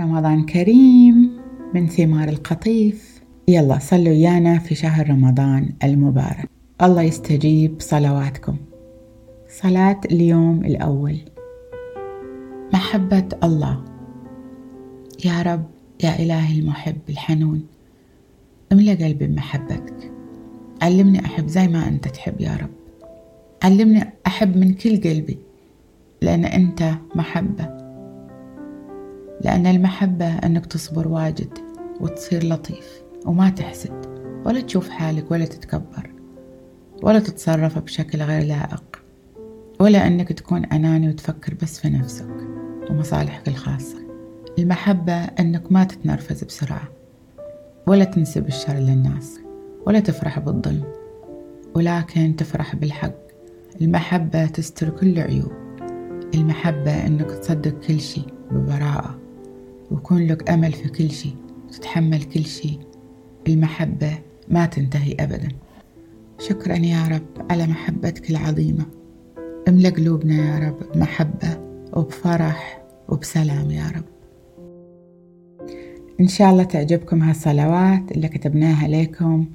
رمضان كريم من ثمار القطيف. يلا صلوا ويانا في شهر رمضان المبارك. الله يستجيب صلواتكم. صلاة اليوم الأول. محبة الله. يا رب يا إلهي المحب الحنون املأ قلبي بمحبتك علمني أحب زي ما أنت تحب يا رب. علمني أحب من كل قلبي لأن أنت محبة. لأن المحبة أنك تصبر واجد وتصير لطيف وما تحسد ولا تشوف حالك ولا تتكبر ولا تتصرف بشكل غير لائق ولا أنك تكون أناني وتفكر بس في نفسك ومصالحك الخاصة. المحبة أنك ما تتنرفز بسرعة ولا تنسب الشر للناس ولا تفرح بالظلم ولكن تفرح بالحق. المحبة تستر كل عيوب. المحبة أنك تصدق كل شيء ببراءة ويكون لك أمل في كل شيء وتتحمل كل شيء المحبة ما تنتهي أبدا. شكرا يا رب على محبتك العظيمة. املأ قلوبنا يا رب بمحبة وبفرح وبسلام يا رب. إن شاء الله تعجبكم هالصلوات اللي كتبناها لكم